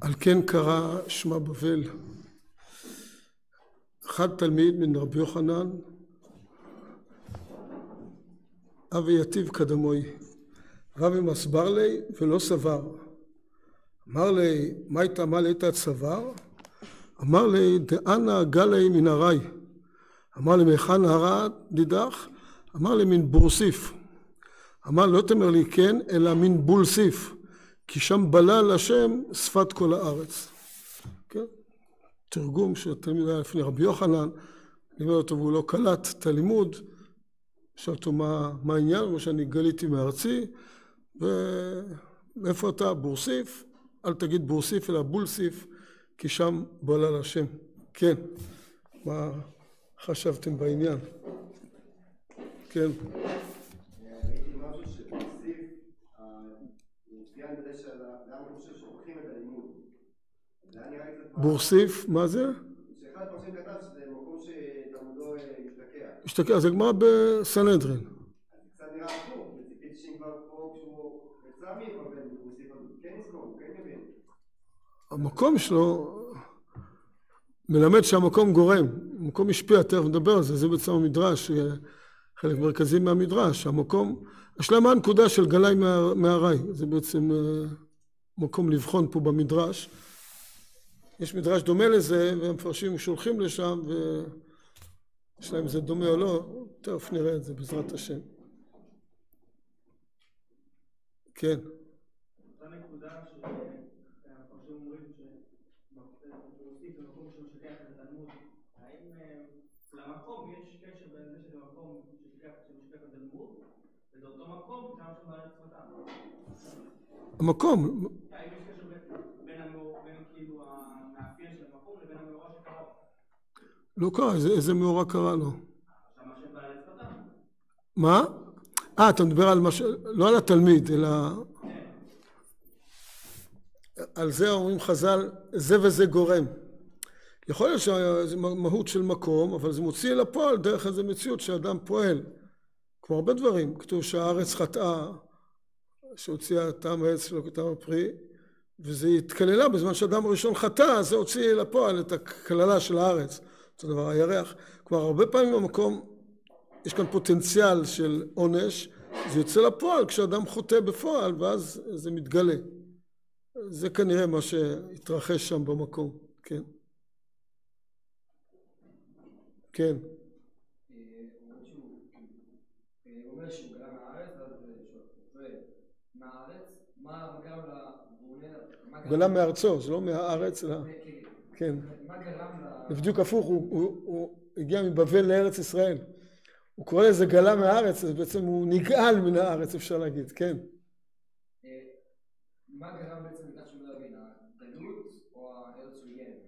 על כן קרא שמע בבל. אחד תלמיד מן רבי יוחנן, אבי יתיב קדמוי. רבי מסבר לי ולא סבר. אמר לי, מה הייתה, מה לית סבר? אמר לי, דאנה גלי מן ארעי. אמר לי, מהיכן הרע דידך? אמר לי, מן בורסיף. אמר לא תאמר לי כן, אלא מן בולסיף. כי שם בלל השם שפת כל הארץ. כן? תרגום שהתלמיד היה לפני רבי יוחנן, לימד אותו והוא לא קלט את הלימוד, שאל אותו מה, מה העניין, כמו שאני גליתי מארצי, ואיפה אתה? בורסיף? אל תגיד בורסיף אלא בולסיף, כי שם בלל השם. כן, מה חשבתם בעניין? כן. בורסיף, מה זה? שאחד הפרשים כתב שזה מקום שתלמודו השתקע. השתקע, זה גמרא בסנהדרין. אז זה קצת נראה הפוך, וציפיתי שאם כבר פה כשהוא יצא מבבל בורסיף, אז הוא כן יזכור, הוא כן. המקום שלו מלמד שהמקום גורם, המקום השפיע, תכף נדבר על זה, זה בעצם המדרש, חלק מרכזי מהמדרש, המקום, השלמה הנקודה של גלאי מה- מהארעי, זה בעצם אה, מקום לבחון פה במדרש. יש מדרש דומה לזה, והמפרשים שולחים לשם, ויש להם זה דומה או לא, תכף נראה את זה בעזרת השם. כן. למקום יש קשר בין זה שזה מקום שמשקע את התלמוד, וזה אותו מקום שם שבעל שפתם? המקום, האם יש קשר בין- כאילו המאפיין של המקום לבין המאורע שקרוב? לא קרה, איזה, מאורע קרה לו. מה? אה, אתה מדבר על מש... לא על התלמיד, אלא... על זה אומרים חז"ל, זה וזה גורם. יכול להיות שזה מהות של מקום, אבל זה מוציא אל הפועל דרך איזו מציאות שאדם פועל. כמו הרבה דברים, כתוב שהארץ חטאה, שהוציאה טעם העץ שלו כטעם הפרי, וזה התקללה בזמן שאדם הראשון חטא, זה הוציא אל הפועל את הקללה של הארץ. אותו דבר הירח. כלומר, הרבה פעמים במקום יש כאן פוטנציאל של עונש, זה יוצא לפועל כשאדם חוטא בפועל ואז זה מתגלה. זה כנראה מה שהתרחש שם במקום, כן. כן. הוא אומר שהוא גלה מהארץ, אז הוא שואל, מהארץ, מה גרם לבונה, מה הוא גלה מארצו, זה לא מהארץ, אלא... כן. מה גרם ל... זה בדיוק הפוך, הוא, הוא, הוא הגיע מבבל לארץ ישראל. הוא קורא לזה גלה מהארץ, אז בעצם הוא נגאל מן הארץ, אפשר להגיד, כן. אה, מה גרם בעצם לכך שהוא לא יבין, הגלות או הארץ שהוא הגיע ממנו?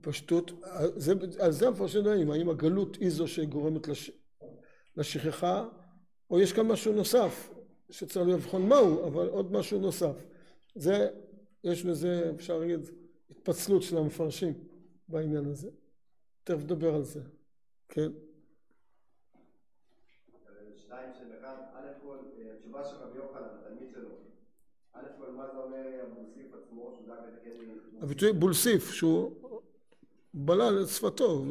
פשטות, זה, על זה המפרשים דנים, האם הגלות היא זו שגורמת לש, לשכחה, או יש כאן משהו נוסף שצריך לבחון מהו, אבל עוד משהו נוסף. זה, יש בזה, אפשר להגיד, התפצלות של המפרשים בעניין הזה. תכף נדבר על זה, כן? שתיים של אחד, א' כל, אה, התשובה של רבי יוחנן, התלמיד שלו. א' כל, מה זה אומר אבולסיף עצמו, שהוא דאג לתקן לי? הביטוי בולסיף, שהוא בלל את שפתו,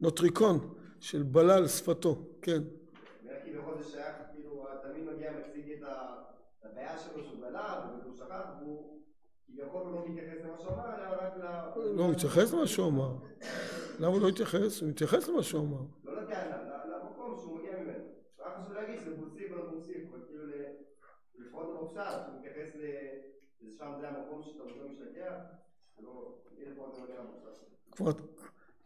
נוטריקון של בלל שפתו, כן. אומר כביכול זה שייך, כאילו, התלמיד מגיע, מציג את הבעיה שלו שהוא גלה, והוא שכח, והוא כביכול הוא לא מתייחס למה שהוא אמר, אלא רק ל... לא, הוא מתייחס למה שהוא אמר. למה הוא לא התייחס? הוא מתייחס למה שהוא אמר. לא לטענה, למקום שהוא מגיע ממנו. רק חשוב להגיד שזה בולסיף או לא בולסיף, אבל כאילו לפחות בפשט, שהוא מתייחס ל... ששם זה המקום שאתה לא משתגע, כלומר,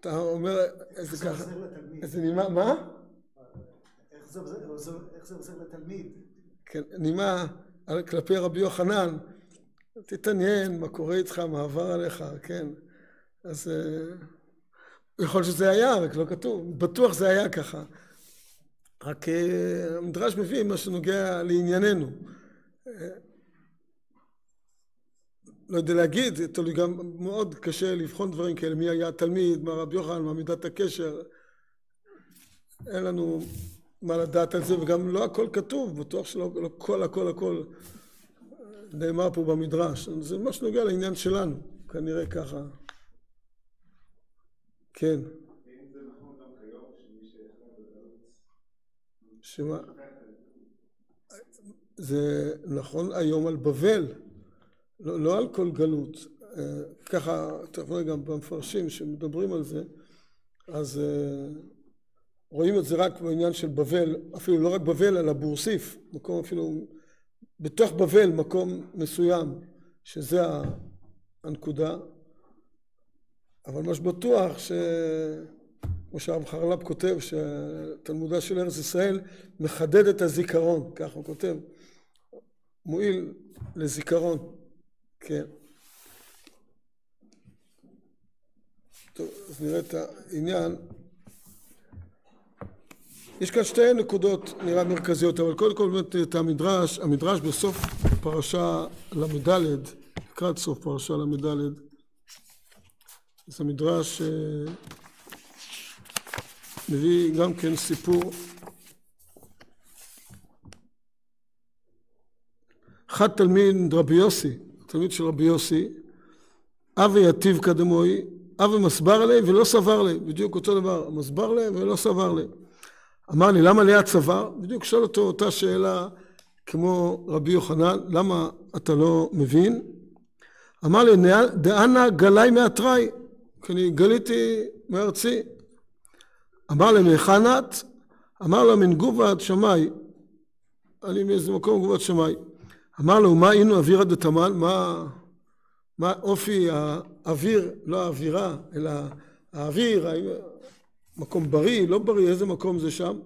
אתה אומר, איזה זה ככה. איזה נימה, מה? איך זה עוזר- לתלמיד? כן, נימה כלפי רבי יוחנן, תתעניין מה קורה איתך, מה עבר עליך, כן. אז אה, יכול שזה היה, רק לא כתוב, בטוח זה היה ככה. רק אה, המדרש מביא מה שנוגע לענייננו. לא יודע להגיד, תלוי גם מאוד קשה לבחון דברים כאלה, מי היה התלמיד, מה רבי יוחנן, מה מידת הקשר. אין לנו מה לדעת על זה, וגם לא הכל כתוב, בטוח שלא לא כל הכל הכל נאמר פה במדרש. זה ממש נוגע לעניין שלנו, כנראה ככה. כן. שמה? זה נכון היום על בבל, לא, לא על כל גלות. אה, ככה, תכף נראה גם במפרשים שמדברים על זה, אז אה, רואים את זה רק בעניין של בבל, אפילו לא רק בבל, אלא בורסיף, מקום אפילו, בתוך בבל, מקום מסוים, שזה הנקודה. אבל מה שבטוח, ש... כמו שהרב חרל"פ כותב, שתלמודה של ארץ ישראל מחדד את הזיכרון, ככה הוא כותב, מועיל לזיכרון, כן. טוב, אז נראה את העניין. יש כאן שתי נקודות נראה מרכזיות, אבל קודם כל באמת את המדרש, המדרש בסוף פרשה ל"ד, לקראת סוף פרשה ל"ד, אז המדרש אה, מביא גם כן סיפור אחד תלמיד רבי יוסי, תלמיד של רבי יוסי, אבי יתיב קדמוי, אבי מסבר לי ולא סבר לי, בדיוק אותו דבר, מסבר לי ולא סבר לי. אמר לי, למה ליד צוואר? בדיוק שואל אותו אותה שאלה כמו רבי יוחנן, למה אתה לא מבין? אמר לי, דאנה גלי מאתראי, כי אני גליתי מארצי. אמר לה, מהיכן את? אמר לה, מן גובת שמאי. אני מאיזה מקום גובת שמאי. אמר לו, מה היינו אווירא דתמן? מה, מה אופי האוויר, לא האווירה, אלא האוויר, מקום בריא, לא בריא, איזה מקום זה שם?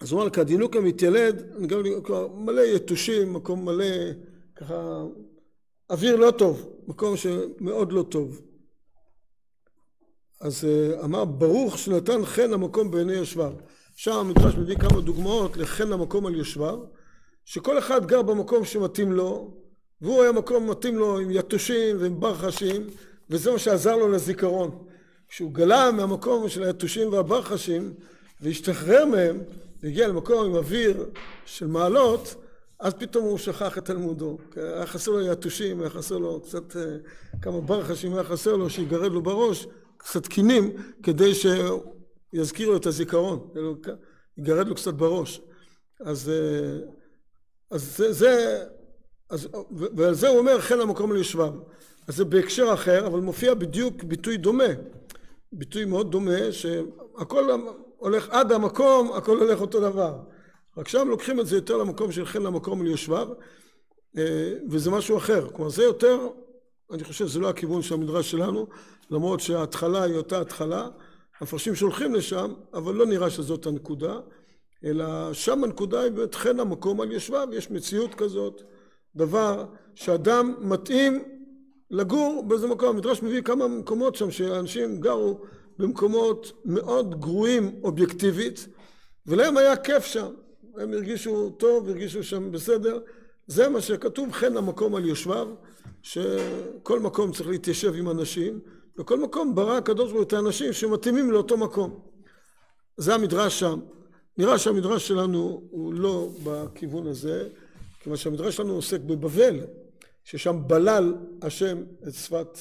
אז הוא אמר, כדינוקא מתיילד, גם מלא יתושים, מקום מלא, ככה, אוויר לא טוב, מקום שמאוד לא טוב. אז אה, אמר, ברוך שנתן חן המקום בעיני יושביו. שם המדרש מביא כמה דוגמאות לחן המקום על יושביו, שכל אחד גר במקום שמתאים לו, והוא היה מקום מתאים לו עם יתושים ועם ברחשים, וזה מה שעזר לו לזיכרון. כשהוא גלה מהמקום של היתושים והברחשים והשתחרר מהם והגיע למקום עם אוויר של מעלות אז פתאום הוא שכח את תלמודו. היה חסר לו יתושים, היה חסר לו קצת כמה ברחשים היה חסר לו שיגרד לו בראש קצת קינים כדי שיזכיר לו את הזיכרון, יגרד לו קצת בראש. אז, אז זה, זה אז, ועל זה הוא אומר חן המקום ליושביו. אז זה בהקשר אחר אבל מופיע בדיוק ביטוי דומה. ביטוי מאוד דומה שהכל הולך עד המקום הכל הולך אותו דבר. רק שם לוקחים את זה יותר למקום של חן למקום ליושביו וזה משהו אחר. כלומר זה יותר אני חושב שזה לא הכיוון של המדרש שלנו למרות שההתחלה היא אותה התחלה. המפרשים שולחים לשם אבל לא נראה שזאת הנקודה אלא שם הנקודה היא חן המקום על יושביו. יש מציאות כזאת. דבר שאדם מתאים לגור באיזה מקום, המדרש מביא כמה מקומות שם שאנשים גרו במקומות מאוד גרועים אובייקטיבית ולהם היה כיף שם, הם הרגישו טוב, הרגישו שם בסדר, זה מה שכתוב חן המקום על יושביו, שכל מקום צריך להתיישב עם אנשים, וכל מקום ברא הקדוש ברוך הוא את האנשים שמתאימים לאותו מקום. זה המדרש שם. נראה שהמדרש שלנו הוא לא בכיוון הזה, כיוון שהמדרש שלנו עוסק בבבל, ששם בלל השם את שפת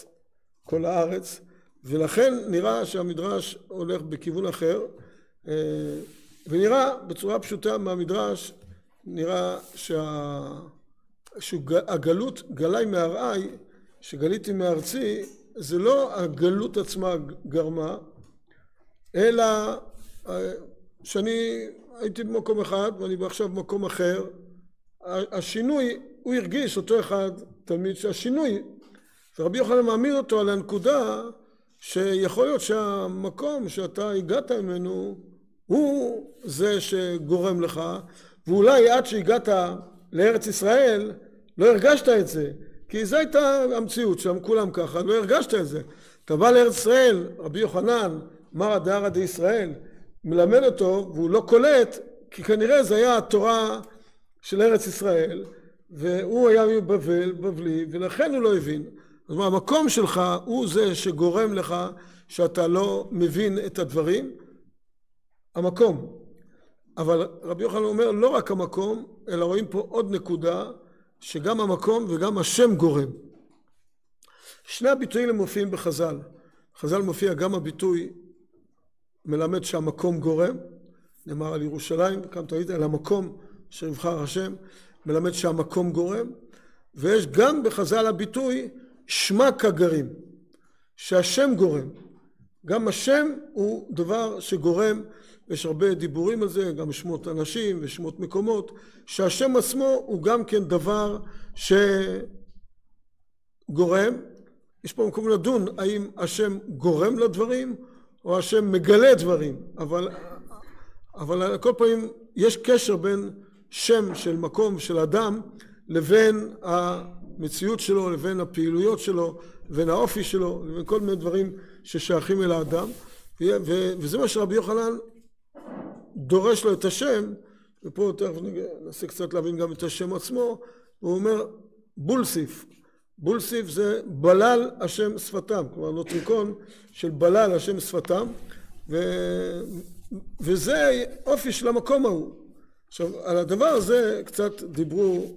כל הארץ, ולכן נראה שהמדרש הולך בכיוון אחר, ונראה בצורה פשוטה מהמדרש, נראה שה... שהגלות גלי מהרעי, שגליתי מארצי, זה לא הגלות עצמה גרמה, אלא שאני הייתי במקום אחד ואני עכשיו במקום אחר, השינוי, הוא הרגיש, אותו אחד, תלמיד, שהשינוי, ורבי יוחנן מעמיד אותו על הנקודה שיכול להיות שהמקום שאתה הגעת ממנו הוא זה שגורם לך, ואולי עד שהגעת לארץ ישראל לא הרגשת את זה, כי זו הייתה המציאות שם, כולם ככה, לא הרגשת את זה. אתה בא לארץ ישראל, רבי יוחנן, מרא דארא דישראל, מלמד אותו והוא לא קולט, כי כנראה זה היה התורה של ארץ ישראל, והוא היה מבבל, בבלי, ולכן הוא לא הבין. אז מה, המקום שלך הוא זה שגורם לך שאתה לא מבין את הדברים, המקום. אבל רבי יוחנן אומר לא רק המקום, אלא רואים פה עוד נקודה, שגם המקום וגם השם גורם. שני הביטויים מופיעים בחז"ל. בחז"ל מופיע גם הביטוי מלמד שהמקום גורם, נאמר על ירושלים, כאן תגיד על המקום אשר יבחר השם, מלמד שהמקום גורם, ויש גם בחז"ל הביטוי שמע כגרים, שהשם גורם. גם השם הוא דבר שגורם, יש הרבה דיבורים על זה, גם שמות אנשים ושמות מקומות, שהשם עצמו הוא גם כן דבר שגורם. יש פה מקום לדון האם השם גורם לדברים או השם מגלה דברים, אבל, אבל על כל פנים יש קשר בין שם של מקום של אדם לבין המציאות שלו, לבין הפעילויות שלו, לבין האופי שלו, לבין כל מיני דברים ששייכים אל האדם, וזה מה שרבי יוחנן דורש לו את השם, ופה תכף ננסה קצת להבין גם את השם עצמו, הוא אומר בולסיף, בולסיף זה בלל השם שפתם, כלומר נוטריקון של בלל השם שפתם, ו... וזה אופי של המקום ההוא. עכשיו, על הדבר הזה קצת דיברו,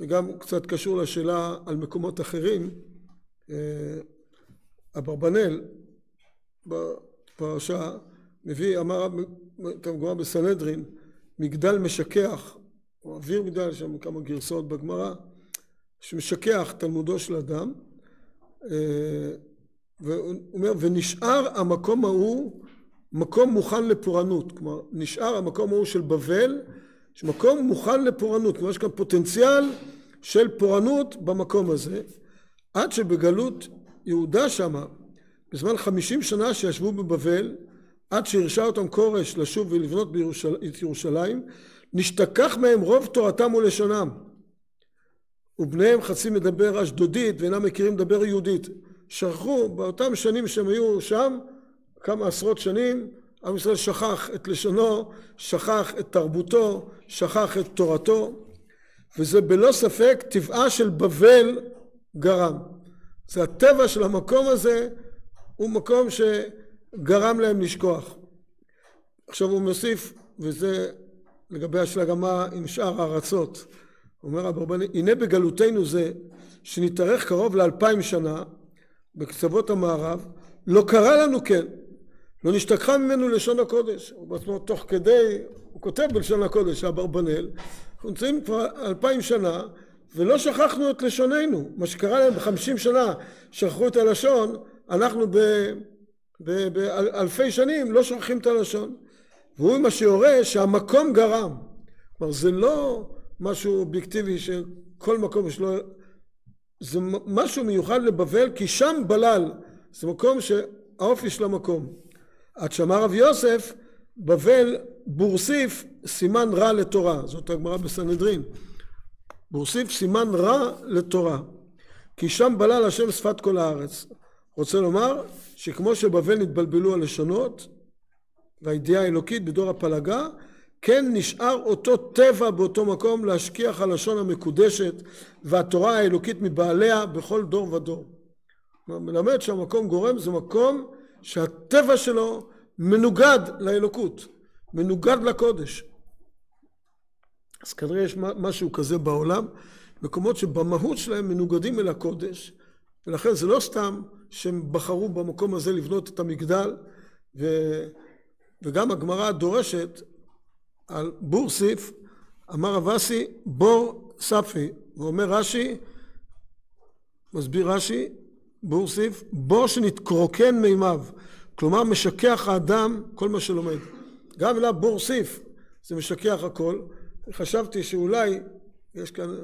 וגם קצת קשור לשאלה על מקומות אחרים. אה, אברבנאל בפרשה מביא, אמר כמובן בסנהדרין, מגדל משכח, או אוויר מגדל, יש שם כמה גרסאות בגמרא, שמשכח תלמודו של אדם, אה, והוא אומר, ונשאר המקום ההוא מקום מוכן לפורענות, כלומר נשאר המקום ההוא של בבל, שמקום מוכן לפורענות, כלומר יש כאן פוטנציאל של פורענות במקום הזה, עד שבגלות יהודה שמה, בזמן חמישים שנה שישבו בבבל, עד שהרשה אותם כורש לשוב ולבנות בירושל... את ירושלים, נשתכח מהם רוב תורתם ולשונם. ובניהם חצי מדבר אשדודית ואינם מכירים לדבר יהודית. שכחו באותם שנים שהם היו שם, כמה עשרות שנים, עם ישראל שכח את לשונו, שכח את תרבותו, שכח את תורתו, וזה בלא ספק טבעה של בבל גרם. זה הטבע של המקום הזה, הוא מקום שגרם להם לשכוח. עכשיו הוא מוסיף, וזה לגבי השלגמה עם שאר הארצות, אומר אברבנאל, הנה בגלותנו זה, שנתארך קרוב לאלפיים שנה, בקצוות המערב, לא קרה לנו כן, לא נשתכחה ממנו לשון הקודש, הוא בעצמו תוך כדי, הוא כותב בלשון הקודש, אברבנאל, אנחנו נמצאים כבר אלפיים שנה ולא שכחנו את לשוננו, מה שקרה להם בחמישים שנה שכחו את הלשון, אנחנו באלפי שנים לא שוכחים את הלשון. והוא מה שיורה שהמקום גרם. כלומר זה לא משהו אובייקטיבי שכל מקום יש לו, זה משהו מיוחד לבבל כי שם בלל, זה מקום שהאופי של המקום. עד שאמר רב יוסף, בבל בורסיף סימן רע לתורה, זאת הגמרא בסנהדרין. בורסיף סימן רע לתורה, כי שם בלל השם שפת כל הארץ. רוצה לומר שכמו שבבל נתבלבלו הלשונות והידיעה האלוקית בדור הפלגה, כן נשאר אותו טבע באותו מקום להשכיח הלשון המקודשת והתורה האלוקית מבעליה בכל דור ודור. מלמד שהמקום גורם זה מקום שהטבע שלו מנוגד לאלוקות, מנוגד לקודש. אז כנראה יש משהו כזה בעולם, מקומות שבמהות שלהם מנוגדים אל הקודש, ולכן זה לא סתם שהם בחרו במקום הזה לבנות את המגדל, ו... וגם הגמרא דורשת על בורסיף, אמר אבסי בור ספי, ואומר רש"י, מסביר רש"י, בורסיף, בור שנתקרוקן מימיו, כלומר משכח האדם כל מה שלומד. גם המילה בורסיף זה משכח הכל, חשבתי שאולי יש כאן,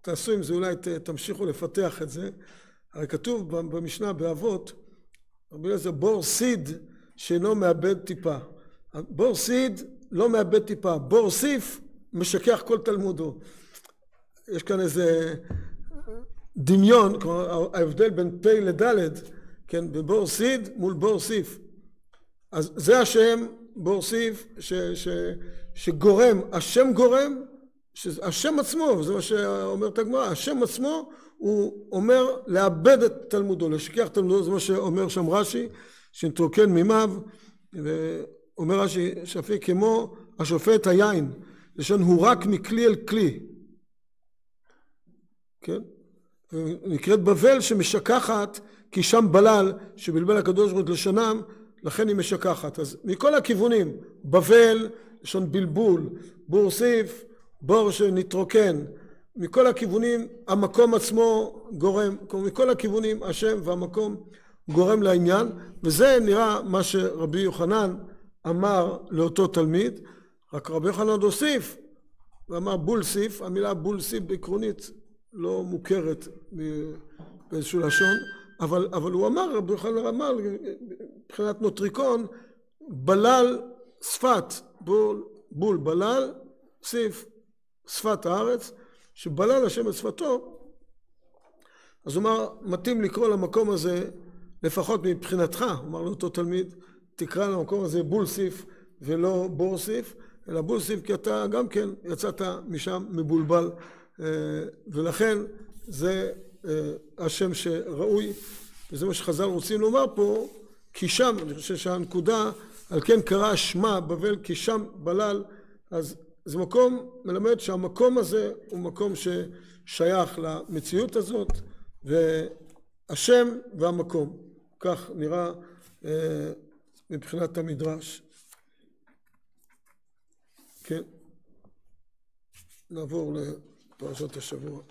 תעשו עם זה, אולי תמשיכו לפתח את זה. הרי כתוב במשנה באבות, רבי אליעזר בור סיד שאינו מאבד טיפה. בור סיד לא מאבד טיפה, בור סיף משכח כל תלמודו. יש כאן איזה דמיון, כלומר ההבדל בין פ' לד', כן, בבור סיד מול בור סיף. אז זה השם בור סיף ש, ש, שגורם, השם גורם, השם עצמו, וזה מה שאומרת הגמרא, השם עצמו הוא אומר לאבד את תלמודו, לשכיח תלמודו, זה מה שאומר שם רש"י, שנתרוקן מימיו, ואומר רש"י שפיק כמו השופט היין, לשון הוא רק מכלי אל כלי. כן? נקראת בבל שמשכחת כי שם בלל שבלבל הקדוש ברוך הוא לשונם לכן היא משכחת אז מכל הכיוונים בבל לשון בלבול בור סיף בור שנתרוקן מכל הכיוונים המקום עצמו גורם מכל הכיוונים השם והמקום גורם לעניין וזה נראה מה שרבי יוחנן אמר לאותו תלמיד רק רבי יוחנן הוסיף ואמר בול סיף המילה בול סיף בעקרונית לא מוכרת באיזשהו לשון אבל, אבל הוא אמר רבי יוחנן אמר מבחינת נוטריקון בלל שפת בול, בול בלל סיף שפת הארץ שבלל השם את שפתו אז הוא אמר מתאים לקרוא למקום הזה לפחות מבחינתך אמר לאותו תלמיד תקרא למקום הזה בולסיף ולא בורסיף אלא בולסיף כי אתה גם כן יצאת משם מבולבל ולכן זה השם שראוי וזה מה שחז"ל רוצים לומר פה כי שם אני חושב שהנקודה על כן קרא שמה בבל כי שם בלל אז זה מקום מלמד שהמקום הזה הוא מקום ששייך למציאות הזאת והשם והמקום כך נראה מבחינת המדרש. כן. נעבור לפרשת השבוע